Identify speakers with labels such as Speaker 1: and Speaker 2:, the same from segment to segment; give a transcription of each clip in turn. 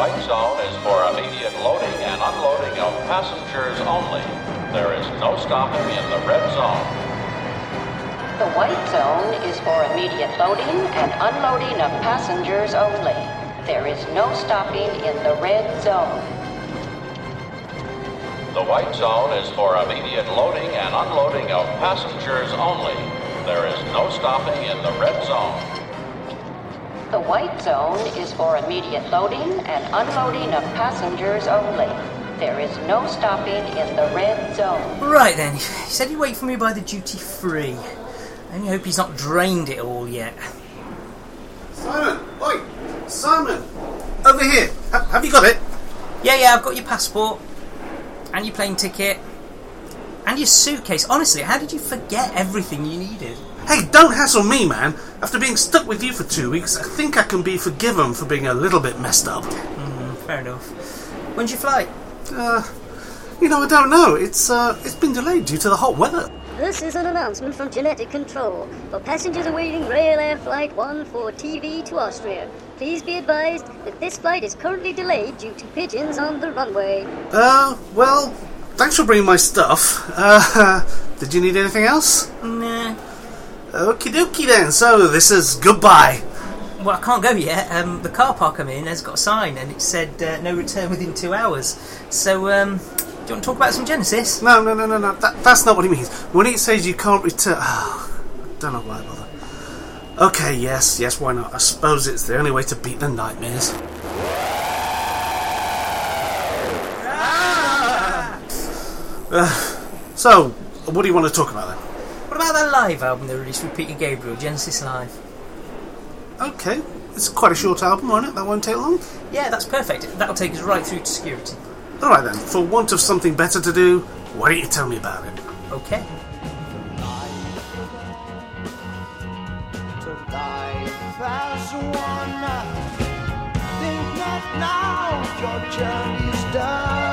Speaker 1: white zone is for immediate loading and unloading of passengers only. There is no stopping in the red zone.
Speaker 2: The white zone is for immediate loading and unloading of passengers only. There is no stopping in the red zone.
Speaker 1: The white zone is for immediate loading and unloading of passengers only. There is no stopping in the red zone.
Speaker 2: The white zone is for immediate loading and unloading of passengers only. There is no stopping in the red zone.
Speaker 3: Right then, he said he'd wait for me by the duty free. I only hope he's not drained it all yet.
Speaker 4: Simon! Oi! Simon! Over here! Ha- have you got it?
Speaker 3: Yeah, yeah, I've got your passport, and your plane ticket, and your suitcase. Honestly, how did you forget everything you needed?
Speaker 4: Hey, don't hassle me, man. After being stuck with you for two weeks, I think I can be forgiven for being a little bit messed up.
Speaker 3: Fair enough. When's your flight?
Speaker 4: Uh, you know, I don't know. It's uh, it's been delayed due to the hot weather.
Speaker 5: This is an announcement from Genetic Control. For passengers awaiting Rail Air Flight 1 for TV to Austria, please be advised that this flight is currently delayed due to pigeons on the runway.
Speaker 4: Uh, well, thanks for bringing my stuff. Uh, did you need anything else?
Speaker 3: Nah.
Speaker 4: Okie dokie then. So this is goodbye.
Speaker 3: Well, I can't go yet. Um, the car park I'm in has got a sign, and it said uh, no return within two hours. So, um, do you want to talk about some Genesis?
Speaker 4: No, no, no, no, no. That, that's not what he means. When it says you can't return, oh, don't know why I bother. Okay, yes, yes, why not? I suppose it's the only way to beat the nightmares. Uh, so, what do you want to talk about then?
Speaker 3: What about that live album they released with Peter Gabriel, Genesis Live?
Speaker 4: Okay, it's quite a short album, won't it? That won't take long.
Speaker 3: Yeah, that's perfect. That'll take us right through to security.
Speaker 4: All right then. For want of something better to do, why don't you tell me about it?
Speaker 3: Okay.
Speaker 6: to life as one. Think not now your journey's done.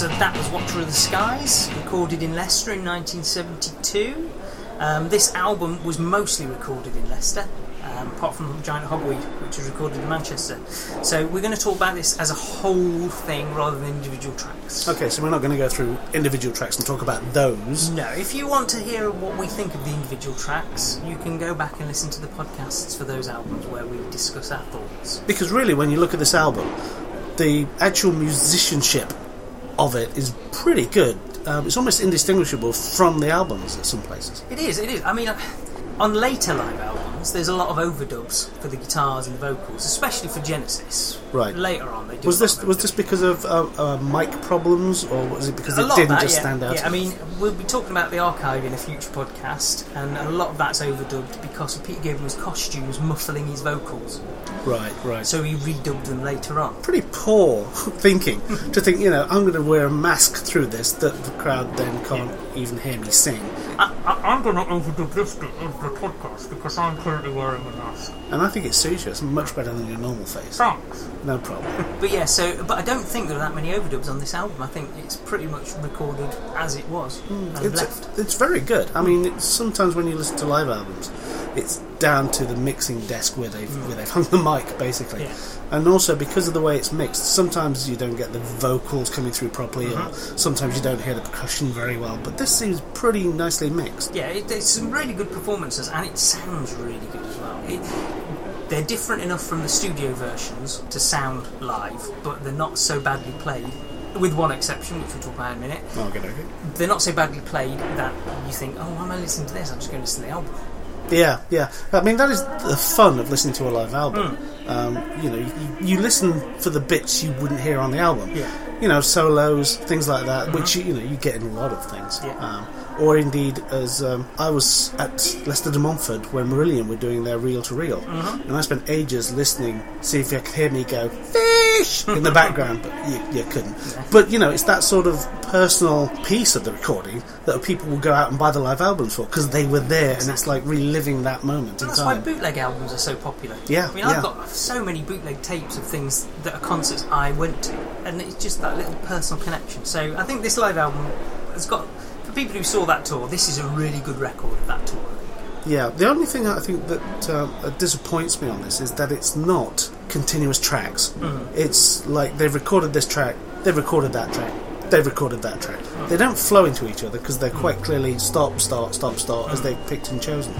Speaker 6: So
Speaker 3: that was Watcher of the Skies, recorded in Leicester in 1972. Um, this album was mostly recorded in Leicester, um, apart from Giant Hogweed, which was recorded in Manchester. So we're going to talk about this as a whole thing rather than individual tracks.
Speaker 4: Okay, so we're not going to go through individual tracks and talk about those.
Speaker 3: No, if you want to hear what we think of the individual tracks, you can go back and listen to the podcasts for those albums where we discuss our thoughts.
Speaker 4: Because really, when you look at this album, the actual musicianship of it is pretty good. Um, it's almost indistinguishable from the albums at some places.
Speaker 3: It is, it is. I mean, on later live albums, there's a lot of overdubs for the guitars and the vocals, especially for Genesis.
Speaker 4: Right.
Speaker 3: Later on, they do.
Speaker 4: Was this was this because of uh, uh, mic problems, or was it because
Speaker 3: a
Speaker 4: it didn't
Speaker 3: that,
Speaker 4: just
Speaker 3: yeah.
Speaker 4: stand out?
Speaker 3: Yeah, I mean, we'll be talking about the archive in a future podcast, and a lot of that's overdubbed because of Peter Gabriel's costumes muffling his vocals.
Speaker 4: right, right.
Speaker 3: So he redubbed them later on.
Speaker 4: pretty poor thinking to think, you know, I'm going to wear a mask through this that the crowd then can't even hear me sing.
Speaker 3: I, I, I'm going to overdub this bit of the the podcast because I'm currently wearing a mask.
Speaker 4: And I think it suits you. It's much better than your normal face.
Speaker 3: Thanks.
Speaker 4: No problem.
Speaker 3: But yeah, so but I don't think there are that many overdubs on this album. I think it's pretty much recorded as it was hmm, and
Speaker 4: it's,
Speaker 3: left.
Speaker 4: it's very good. I mean, it's, sometimes when you listen to live albums, it's down to the mixing desk where they've mm. where they've hung the mic, basically.
Speaker 3: Yeah.
Speaker 4: And also because of the way it's mixed, sometimes you don't get the vocals coming through properly, or mm-hmm. sometimes you don't hear the percussion very well. But this seems pretty nicely mixed.
Speaker 3: Yeah, it, it's some really good performances, and it sounds really good as well. It, they're different enough from the studio versions to sound live, but they're not so badly played. With one exception, which we'll talk about in a minute,
Speaker 4: Okay, okay.
Speaker 3: they're not so badly played that you think, "Oh, I'm going to listen to this? I'm just going to listen to the album."
Speaker 4: Yeah, yeah. I mean, that is the fun of listening to a live album.
Speaker 3: Hmm.
Speaker 4: Um, you know, you, you listen for the bits you wouldn't hear on the album.
Speaker 3: Yeah. Mm-hmm.
Speaker 4: You know, solos, things like that, which you know you get in a lot of things.
Speaker 3: Yeah.
Speaker 4: Um, or indeed, as um, I was at Leicester de Montfort when Marillion were doing their Real to Reel,
Speaker 3: Mm-hmm.
Speaker 4: and I spent ages listening, see if you could hear me go fish in the background, but you, you couldn't. But you know, it's that sort of personal piece of the recording that people will go out and buy the live albums for because they were there, and it's like reliving that moment in
Speaker 3: That's why bootleg albums are so popular.
Speaker 4: Yeah,
Speaker 3: I mean,
Speaker 4: yeah.
Speaker 3: I've got so many bootleg tapes of things that are concerts I went to, and it's just that little personal connection. So I think this live album has got, for people who saw that tour, this is a really good record of that tour.
Speaker 4: Yeah, the only thing I think that uh, disappoints me on this is that it's not continuous tracks. Mm-hmm. It's like they've recorded this track, they've recorded that track, they've recorded that track. They don't flow into each other because they're quite mm. clearly stop, start, stop, start as mm. they've picked and chosen.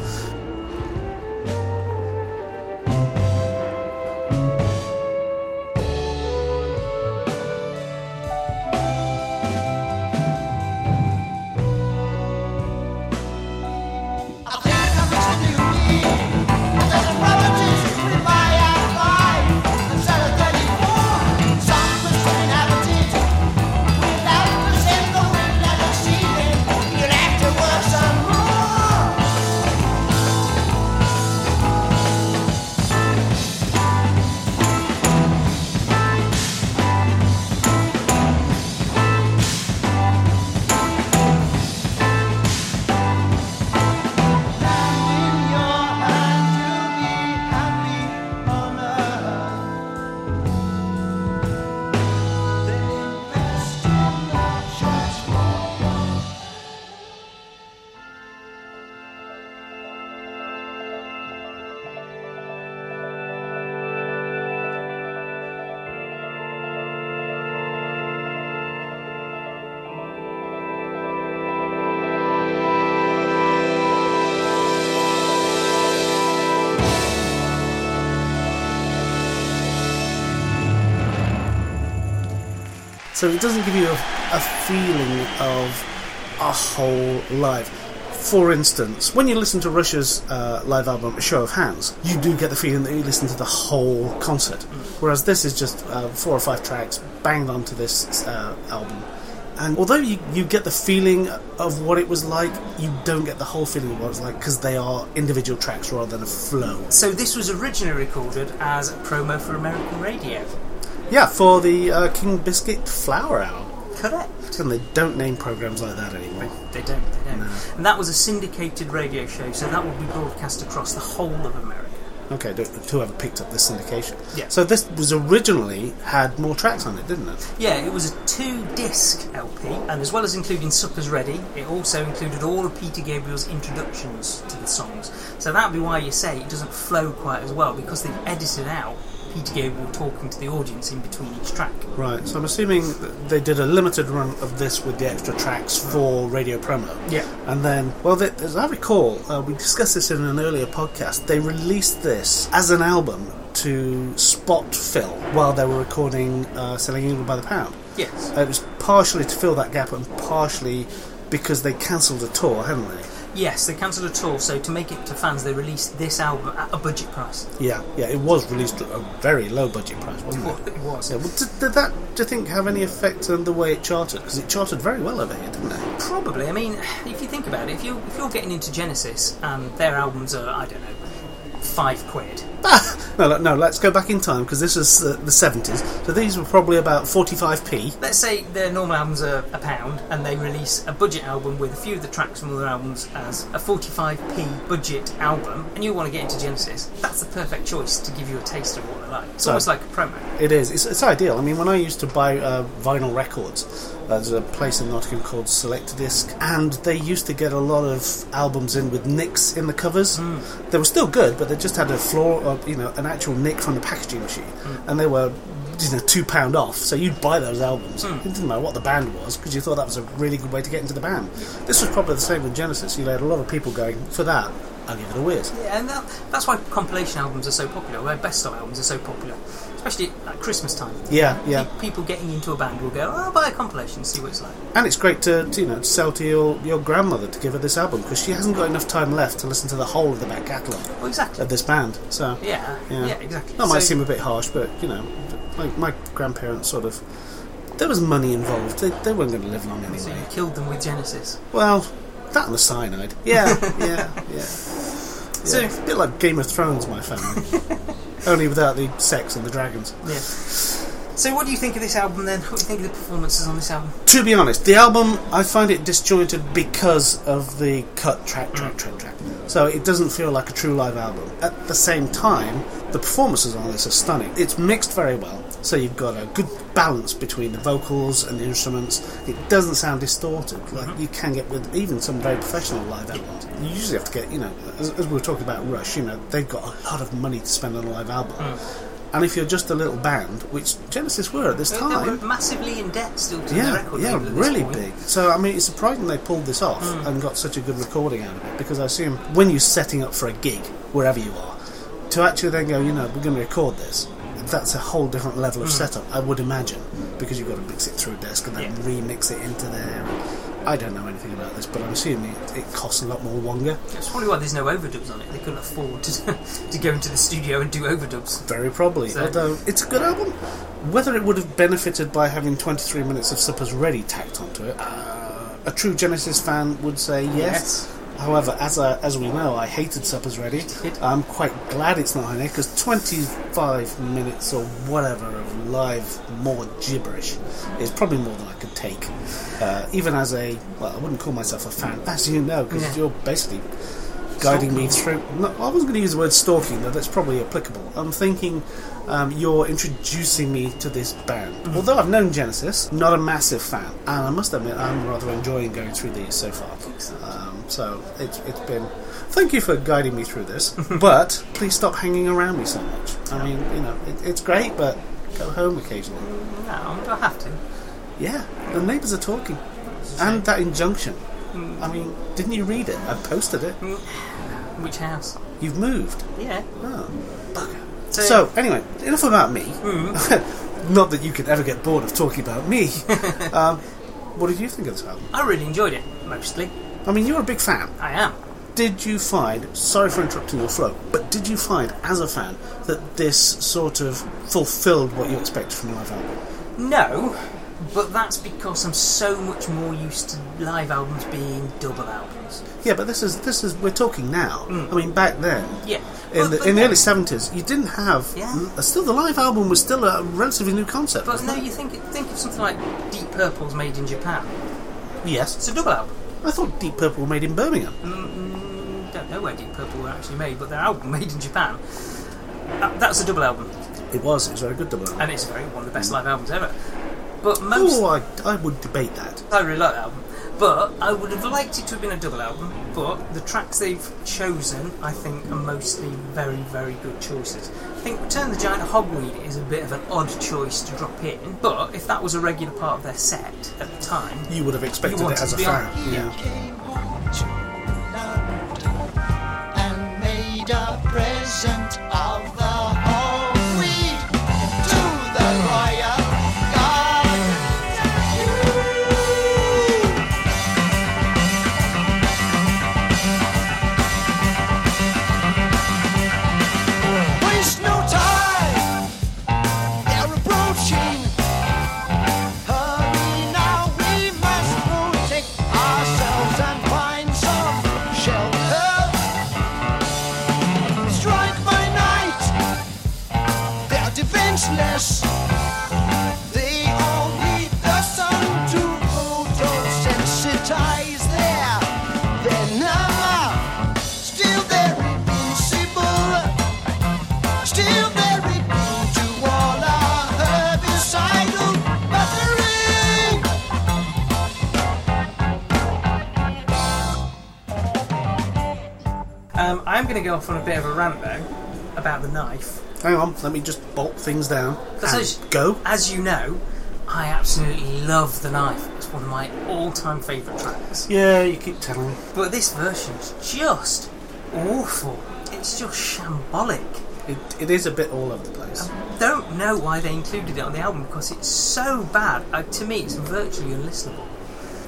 Speaker 4: So it doesn't give you a, a feeling of a whole live. For instance, when you listen to Rush's uh, live album Show of Hands, you do get the feeling that you listen to the whole concert. Whereas this is just uh, four or five tracks banged onto this uh, album. And although you, you get the feeling of what it was like, you don't get the whole feeling of what it was like because they are individual tracks rather than a flow.
Speaker 3: So this was originally recorded as a promo for American radio.
Speaker 4: Yeah, for the uh, King Biscuit Flower Hour.
Speaker 3: Correct.
Speaker 4: And they don't name programs like that anymore.
Speaker 3: They don't. They don't. And that was a syndicated radio show, so that would be broadcast across the whole of America.
Speaker 4: Okay, whoever picked up this syndication.
Speaker 3: Yeah.
Speaker 4: So this was originally had more tracks on it, didn't it?
Speaker 3: Yeah, it was a two-disc LP, and as well as including "Supper's Ready," it also included all of Peter Gabriel's introductions to the songs. So that would be why you say it doesn't flow quite as well because they've edited out Peter Gabriel talking to the audience in between each track.
Speaker 4: Right. So I'm assuming they did a limited run of this with the extra tracks for radio promo.
Speaker 3: Yeah.
Speaker 4: And then, well, they, as I recall, uh, we discussed this in an earlier podcast. They released this as an album to spot fill while they were recording uh, "Selling England by the Pound."
Speaker 3: Yes.
Speaker 4: Uh, it was partially to fill that gap and partially because they cancelled a tour, hadn't they?
Speaker 3: Yes, they cancelled a tour, so to make it to fans, they released this album at a budget price.
Speaker 4: Yeah, yeah, it was released at a very low budget price, wasn't it?
Speaker 3: It was.
Speaker 4: Yeah, well, did, did that, do you think, have any effect on the way it charted? Because it charted very well over here, didn't it?
Speaker 3: Probably. I mean, if you think about it, if you if you're getting into Genesis and their albums are I don't know five quid,
Speaker 4: no, no, no, let's go back in time because this is uh, the 70s. So these were probably about 45p.
Speaker 3: Let's say their normal albums are a pound, and they release a budget album with a few of the tracks from other albums as a 45p budget album, and you want to get into Genesis. That's the perfect choice to give you a taste of what they're like. It's
Speaker 4: So-
Speaker 3: almost like a promo.
Speaker 4: It is. It's, it's ideal. I mean, when I used to buy uh, vinyl records, uh, there's a place in Nottingham called Select Disc, and they used to get a lot of albums in with nicks in the covers. Hmm. They were still good, but they just had a floor, of, you know, an actual nick from the packaging machine, hmm. and they were. You know, two pound off, so you'd buy those albums. Hmm. It didn't matter what the band was because you thought that was a really good way to get into the band. This was probably the same with Genesis. You had a lot of people going for that. I'll give it a whiz.
Speaker 3: Yeah, and that, that's why compilation albums are so popular. Why best of albums are so popular, especially at Christmas time.
Speaker 4: Yeah, yeah.
Speaker 3: Pe- People getting into a band will go, "Oh, I'll buy a compilation, see what it's like."
Speaker 4: And it's great to, to, you know sell to your, your grandmother to give her this album because she hasn't got enough time left to listen to the whole of the back catalogue
Speaker 3: Well, exactly.
Speaker 4: of this band. So
Speaker 3: Yeah,
Speaker 4: yeah,
Speaker 3: yeah, exactly.
Speaker 4: That might
Speaker 3: So-
Speaker 4: seem a bit harsh, but you know, my, my grandparents sort of there was money involved. They, they weren't going to live long
Speaker 3: So
Speaker 4: anyway.
Speaker 3: you killed them with Genesis.
Speaker 4: Well, that and the cyanide. Yeah, yeah, yeah. So
Speaker 3: So-
Speaker 4: it's a bit like Game of Thrones, my family. Only without the sex and the dragons.
Speaker 3: Yeah. So what do you think of this album then? What do you think of the performances on this album?
Speaker 4: To be honest, the album I find it disjointed because of the cut track, track, mm. track, track. So it doesn't feel like a true live album. At the same time, the performances on this are stunning. It's mixed very well, so you've got a good balance between the vocals and the instruments. It doesn't sound distorted like mm-hmm. you can get with even some very professional live albums. You usually have to get, you know, as, as we were talking about Rush, you know, they've got a lot of money to spend on a live album. Mm. And if you're just a little band, which Genesis were at this
Speaker 3: They, they
Speaker 4: time,
Speaker 3: were massively in debt still to the
Speaker 4: yeah,
Speaker 3: record
Speaker 4: yeah, really
Speaker 3: point.
Speaker 4: big. So I mean, it's surprising they pulled this off hmm. and got such a good recording out of it. Because I assume when you're setting up for a gig, wherever you are, to actually then go, you know, we're going to record this. That's a whole different level of hmm. setup, I would imagine, because you've got to mix it through a desk and then
Speaker 3: Yeah.
Speaker 4: remix it into there. I don't know anything about this, but I'm assuming it, it costs a lot more longer.
Speaker 3: That's probably why there's no overdubs on it. They couldn't afford to, to go into the studio and do overdubs.
Speaker 4: Very probably.
Speaker 3: So-
Speaker 4: Although it's a good album. Whether it would have benefited by having 23 minutes of Suppers Ready tacked onto it, uh, a true Genesis fan would say yes.
Speaker 3: Yes.
Speaker 4: However, as I, as we know, I hated Suppers Ready. I'm quite glad it's not on there because 25 minutes or whatever of live more gibberish is probably more than I could take. Uh, even as a, well, I wouldn't call myself a fan, as you know, because
Speaker 3: Yeah.
Speaker 4: you're basically guiding me through. No, I wasn't going to use the word stalking, though that's probably applicable. I'm thinking um, you're introducing me to this band.
Speaker 3: Mm-hmm.
Speaker 4: Although I've known Genesis, not a massive fan, and I must admit I'm rather enjoying going through these so far. Um, so it's, it's been. Thank you for guiding me through this, but please stop hanging around me so much. I mean, you know, it, it's great, but go home occasionally.
Speaker 3: No, I have to?
Speaker 4: Yeah, the neighbours are talking, and that injunction.
Speaker 3: Mm.
Speaker 4: I mean, didn't you read it? I posted it.
Speaker 3: Which house?
Speaker 4: You've moved.
Speaker 3: Yeah.
Speaker 4: Oh, bugger.
Speaker 3: So,
Speaker 4: So, anyway, enough about me.
Speaker 3: Hmm.
Speaker 4: Not that you could ever get bored of talking about me. um, what did you think of this album?
Speaker 3: I really enjoyed it, mostly.
Speaker 4: I mean, you're a big fan.
Speaker 3: I am.
Speaker 4: Did you find, sorry for interrupting your flow, but did you find, as a fan, that this sort of fulfilled what you expected from a live album?
Speaker 3: No, but that's because I'm so much more used to live albums being double albums.
Speaker 4: Yeah, but this is this is we're talking now. I mean, back then,
Speaker 3: Yeah.
Speaker 4: In the in the early seventies, you didn't have.
Speaker 3: Yeah.
Speaker 4: l- uh, Still, the live album was still a relatively new concept.
Speaker 3: But no,
Speaker 4: it?
Speaker 3: you think think of something like Deep Purple's Made in Japan.
Speaker 4: Yes,
Speaker 3: It's a double album.
Speaker 4: I thought Deep Purple were made in Birmingham.
Speaker 3: Mm, mm, don't know where Deep Purple were actually made, but their album Made in Japan. That, that's a double album,
Speaker 4: It was. It was a very good double album.
Speaker 3: and it's very one of the best mm. live albums ever. But oh, most
Speaker 4: Oh, I, I would debate that.
Speaker 3: I really like that album. But I would have liked it to have been a double album. But the tracks they've chosen, I think, are mostly very, very good choices. I think Return the Giant Hogweed is a bit of an odd choice to drop in. But if that was a regular part of their set at the time,
Speaker 4: You would have expected it as a fan.
Speaker 3: on-
Speaker 4: Yeah.
Speaker 6: came
Speaker 3: I'm going to go off on a bit of a rant though about the knife.
Speaker 4: Hang on, let me just bolt things down.
Speaker 3: As,
Speaker 4: go.
Speaker 3: as you know, I absolutely love the knife. It's one of my all-time favourite tracks.
Speaker 4: Yeah, you keep telling me.
Speaker 3: But this version's just awful. It's just shambolic.
Speaker 4: It, it is a bit all over the place.
Speaker 3: I don't know why they included it on the album because it's so bad. Uh, to me, it's virtually unlistenable.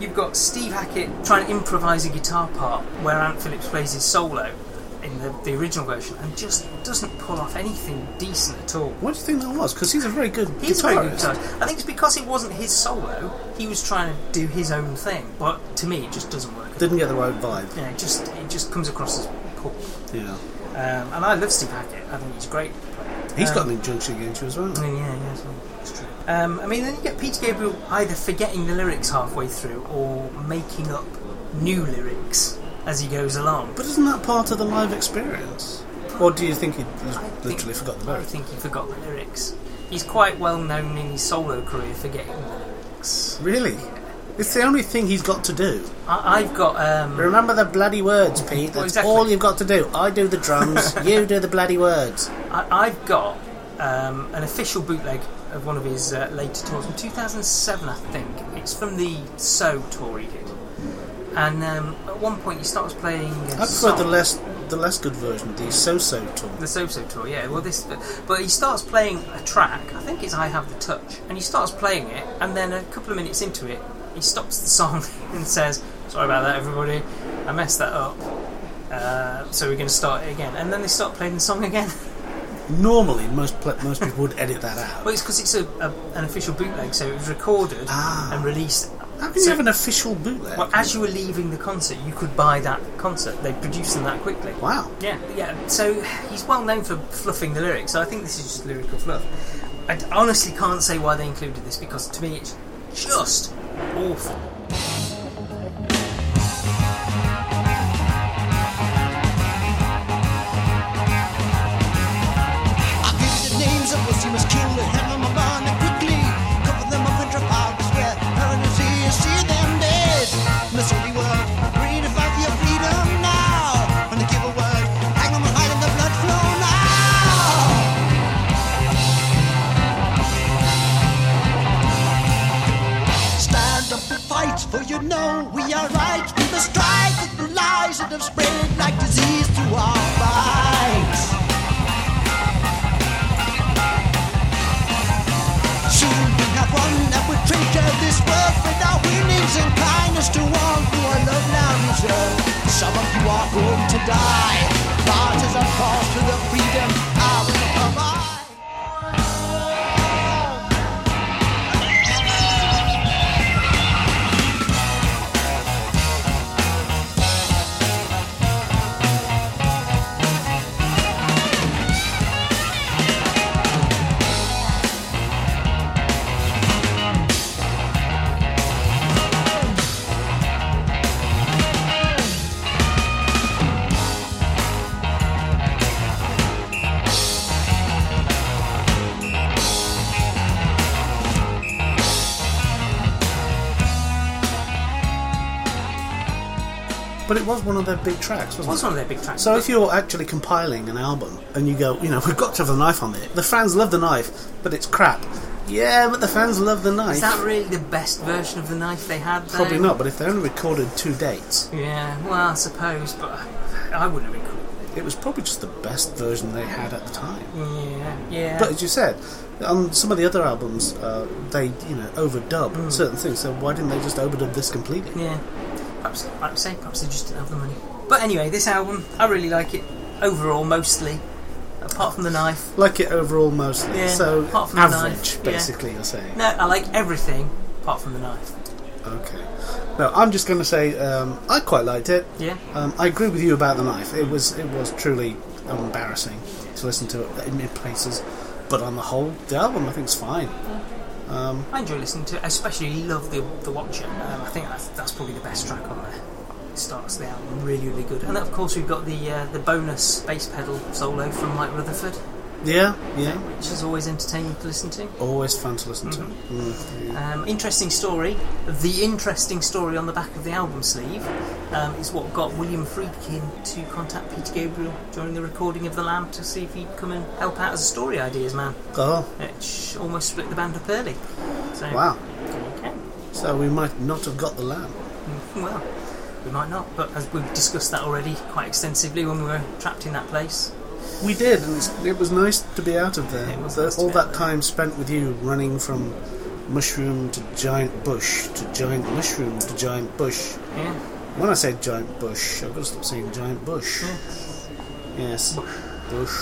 Speaker 3: You've got Steve Hackett trying to improvise a guitar part where Ant Phillips plays his solo in the, the original version and just doesn't pull off anything decent at all.
Speaker 4: What do you think that was? Because he's a very good
Speaker 3: He's a very good guitarist. I think it's because it wasn't his solo. He was trying to do his own thing, but to me, it just doesn't work.
Speaker 4: Didn't get the right vibe.
Speaker 3: Yeah, it just it just comes across as poor.
Speaker 4: Yeah.
Speaker 3: Um, and I love Steve Hackett. I think he's great.
Speaker 4: He's
Speaker 3: Um,
Speaker 4: got an injunction against you as well.
Speaker 3: Yeah, yeah, so it's true. Um, I mean, then you get Peter Gabriel either forgetting the lyrics halfway through or making up new lyrics as he goes along.
Speaker 4: But isn't that part of the live experience? Or do you think he
Speaker 3: I think-
Speaker 4: literally forgot the lyrics?
Speaker 3: I think he forgot the lyrics. He's quite well known in his solo career for getting the lyrics.
Speaker 4: Really? It's the only thing he's got to do.
Speaker 3: I, I've got um,
Speaker 4: Remember the bloody words, Pete. That's
Speaker 3: Well, exactly.
Speaker 4: all you've got to do. I do the drums, you do the bloody words.
Speaker 3: I, I've got um, an official bootleg of one of his uh, later tours from 2007, I think. It's from the So tour he did. And um, at one point he starts playing.
Speaker 4: I prefer the less the less good version, of the so-so tour.
Speaker 3: The So-So tour, yeah. Well, this, but he starts playing a track. I think it's "I Have the Touch," and he starts playing it, and then a couple of minutes into it, he stops the song and says, "Sorry about that, everybody. I messed that up. Uh, so we're going to start it again." And then they start playing the song again.
Speaker 4: Normally, most pl- most people would edit that out.
Speaker 3: well, it's because it's a, a, an official bootleg, so it was recorded
Speaker 4: Ah.
Speaker 3: and released.
Speaker 4: How can you have an official bootleg?
Speaker 3: Well, as you were leaving the concert, you could buy that concert. They produced them that quickly.
Speaker 4: wow.
Speaker 3: Yeah, yeah. So he's well known for fluffing the lyrics. So I think this is just lyrical fluff. I honestly can't say why they included this because to me it's just awful.
Speaker 4: But it was one of their big tracks,
Speaker 3: It
Speaker 4: wasn't
Speaker 3: was one of their big tracks.
Speaker 4: So if you're actually compiling an album and you go, you know, we've got to have the knife on it. The fans love the knife, but it's crap. Yeah, but the fans love the knife.
Speaker 3: is that really the best version of the knife they had? Though?
Speaker 4: Probably not, but if they only recorded two dates,
Speaker 3: Yeah, well, I suppose, but I wouldn't have cool.
Speaker 4: it was probably just the best version they had at the time.
Speaker 3: Yeah, yeah.
Speaker 4: But as you said, on some of the other albums, uh, they you know overdub
Speaker 3: Hmm.
Speaker 4: certain things. So why didn't they just overdub this completely?
Speaker 3: Yeah, perhaps like I say, perhaps they just didn't have the money. But anyway, this album, I really like it overall, mostly. Apart from the knife.
Speaker 4: Like it overall mostly.
Speaker 3: Yeah,
Speaker 4: so
Speaker 3: apart from the
Speaker 4: average,
Speaker 3: knife, yeah.
Speaker 4: basically. You're saying.
Speaker 3: No, I like everything apart from the knife.
Speaker 4: Okay. No, I'm just going to say um, I quite liked it.
Speaker 3: Yeah.
Speaker 4: Um, I agree with you about the knife. It was it was truly embarrassing to listen to it in places, but on the whole, the album I think is fine.
Speaker 3: I enjoy listening to it. I especially love the the Watcher. Um, I think that's, that's probably the best track on there. It starts the album really, really good. And then, of course, we've got the uh, the bonus bass pedal solo from Mike Rutherford.
Speaker 4: Yeah, yeah.
Speaker 3: which is always entertaining to listen to.
Speaker 4: Always fun to listen to. Mm, yeah.
Speaker 3: Um, interesting story. The interesting story on the back of the album sleeve um, is what got William Friedkin to contact Peter Gabriel during the recording of The Lamb to see if he'd come and help out as a story ideas man.
Speaker 4: Oh,
Speaker 3: Which almost split the band up early. So,
Speaker 4: wow.
Speaker 3: Okay.
Speaker 4: So we might not have got the lamb.
Speaker 3: Well, we might not, but as we've discussed that already quite extensively when we were trapped in that place.
Speaker 4: We did, and it was nice to be out of there.
Speaker 3: It was
Speaker 4: The-
Speaker 3: nice
Speaker 4: all that time spent with you, running from mushroom to giant bush to giant mushroom to giant bush.
Speaker 3: Yeah.
Speaker 4: When I say giant bush, I've got to stop saying giant bush. Yes, bush.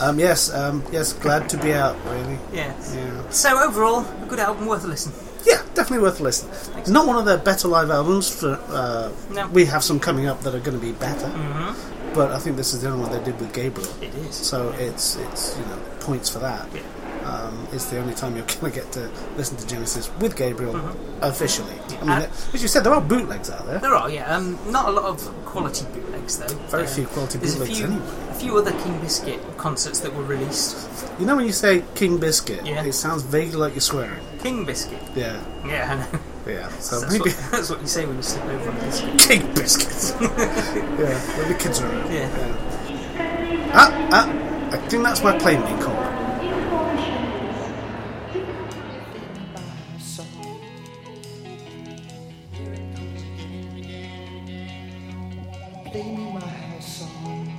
Speaker 4: Um, yes, um, yes. Glad to be out. Really.
Speaker 3: Yeah.
Speaker 4: Yeah.
Speaker 3: So overall, a good album, worth a listen.
Speaker 4: Yeah, definitely worth a listen. Not one of their better live albums. For uh,
Speaker 3: No.
Speaker 4: we have some coming up that are going to be better, but I think this is the only one they did with Gabriel.
Speaker 3: It is.
Speaker 4: So it's it's you know points for that.
Speaker 3: Yeah.
Speaker 4: Um, it's the only time you're going to get to listen to Genesis with Gabriel officially. I mean,
Speaker 3: Uh,
Speaker 4: as you said, there are bootlegs out there.
Speaker 3: There are, yeah. Um, not a lot of quality bootlegs though.
Speaker 4: Very
Speaker 3: Um,
Speaker 4: few quality
Speaker 3: there's
Speaker 4: bootlegs
Speaker 3: a few,
Speaker 4: anyway.
Speaker 3: A few other King Biscuit concerts that were released.
Speaker 4: You know when you say King Biscuit,
Speaker 3: Yeah.
Speaker 4: it sounds vaguely like you're swearing.
Speaker 3: King Biscuit.
Speaker 4: Yeah,
Speaker 3: Yeah,
Speaker 4: yeah. So
Speaker 3: That's,
Speaker 4: maybe
Speaker 3: what, that's what you say when you slip over on a biscuit.
Speaker 4: King Biscuit. yeah, when the kids are around.
Speaker 3: Yeah.
Speaker 4: Ah, ah. I think that's my plane being called.
Speaker 6: Play me my house song.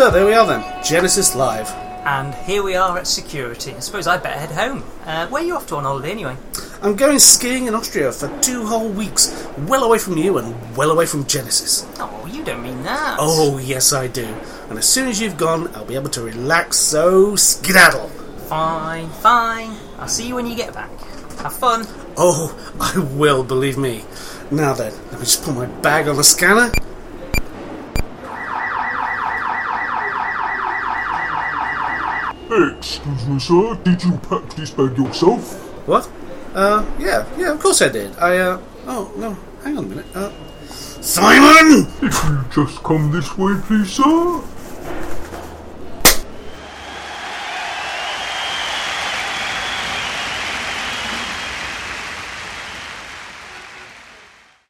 Speaker 4: So there we are then. Genesis Live.
Speaker 3: And here we are at security. I suppose I'd better head home. Uh, where are you off to on holiday anyway?
Speaker 4: I'm going skiing in Austria for two whole weeks, well away from you and well away from Genesis.
Speaker 3: Oh, you don't mean that.
Speaker 4: Oh, yes, I do. And as soon as you've gone, I'll be able to relax, so skedaddle.
Speaker 3: Fine, fine. I'll see you when you get back. Have fun.
Speaker 4: Oh, I will, believe me. Now then, let me just put my bag on the scanner.
Speaker 7: Excuse me, sir, did you pack this bag yourself?
Speaker 4: What? Uh, yeah, yeah, of course I did. I, uh, oh, no, hang on a minute. Uh, Simon!
Speaker 7: If you just come this way, please, sir.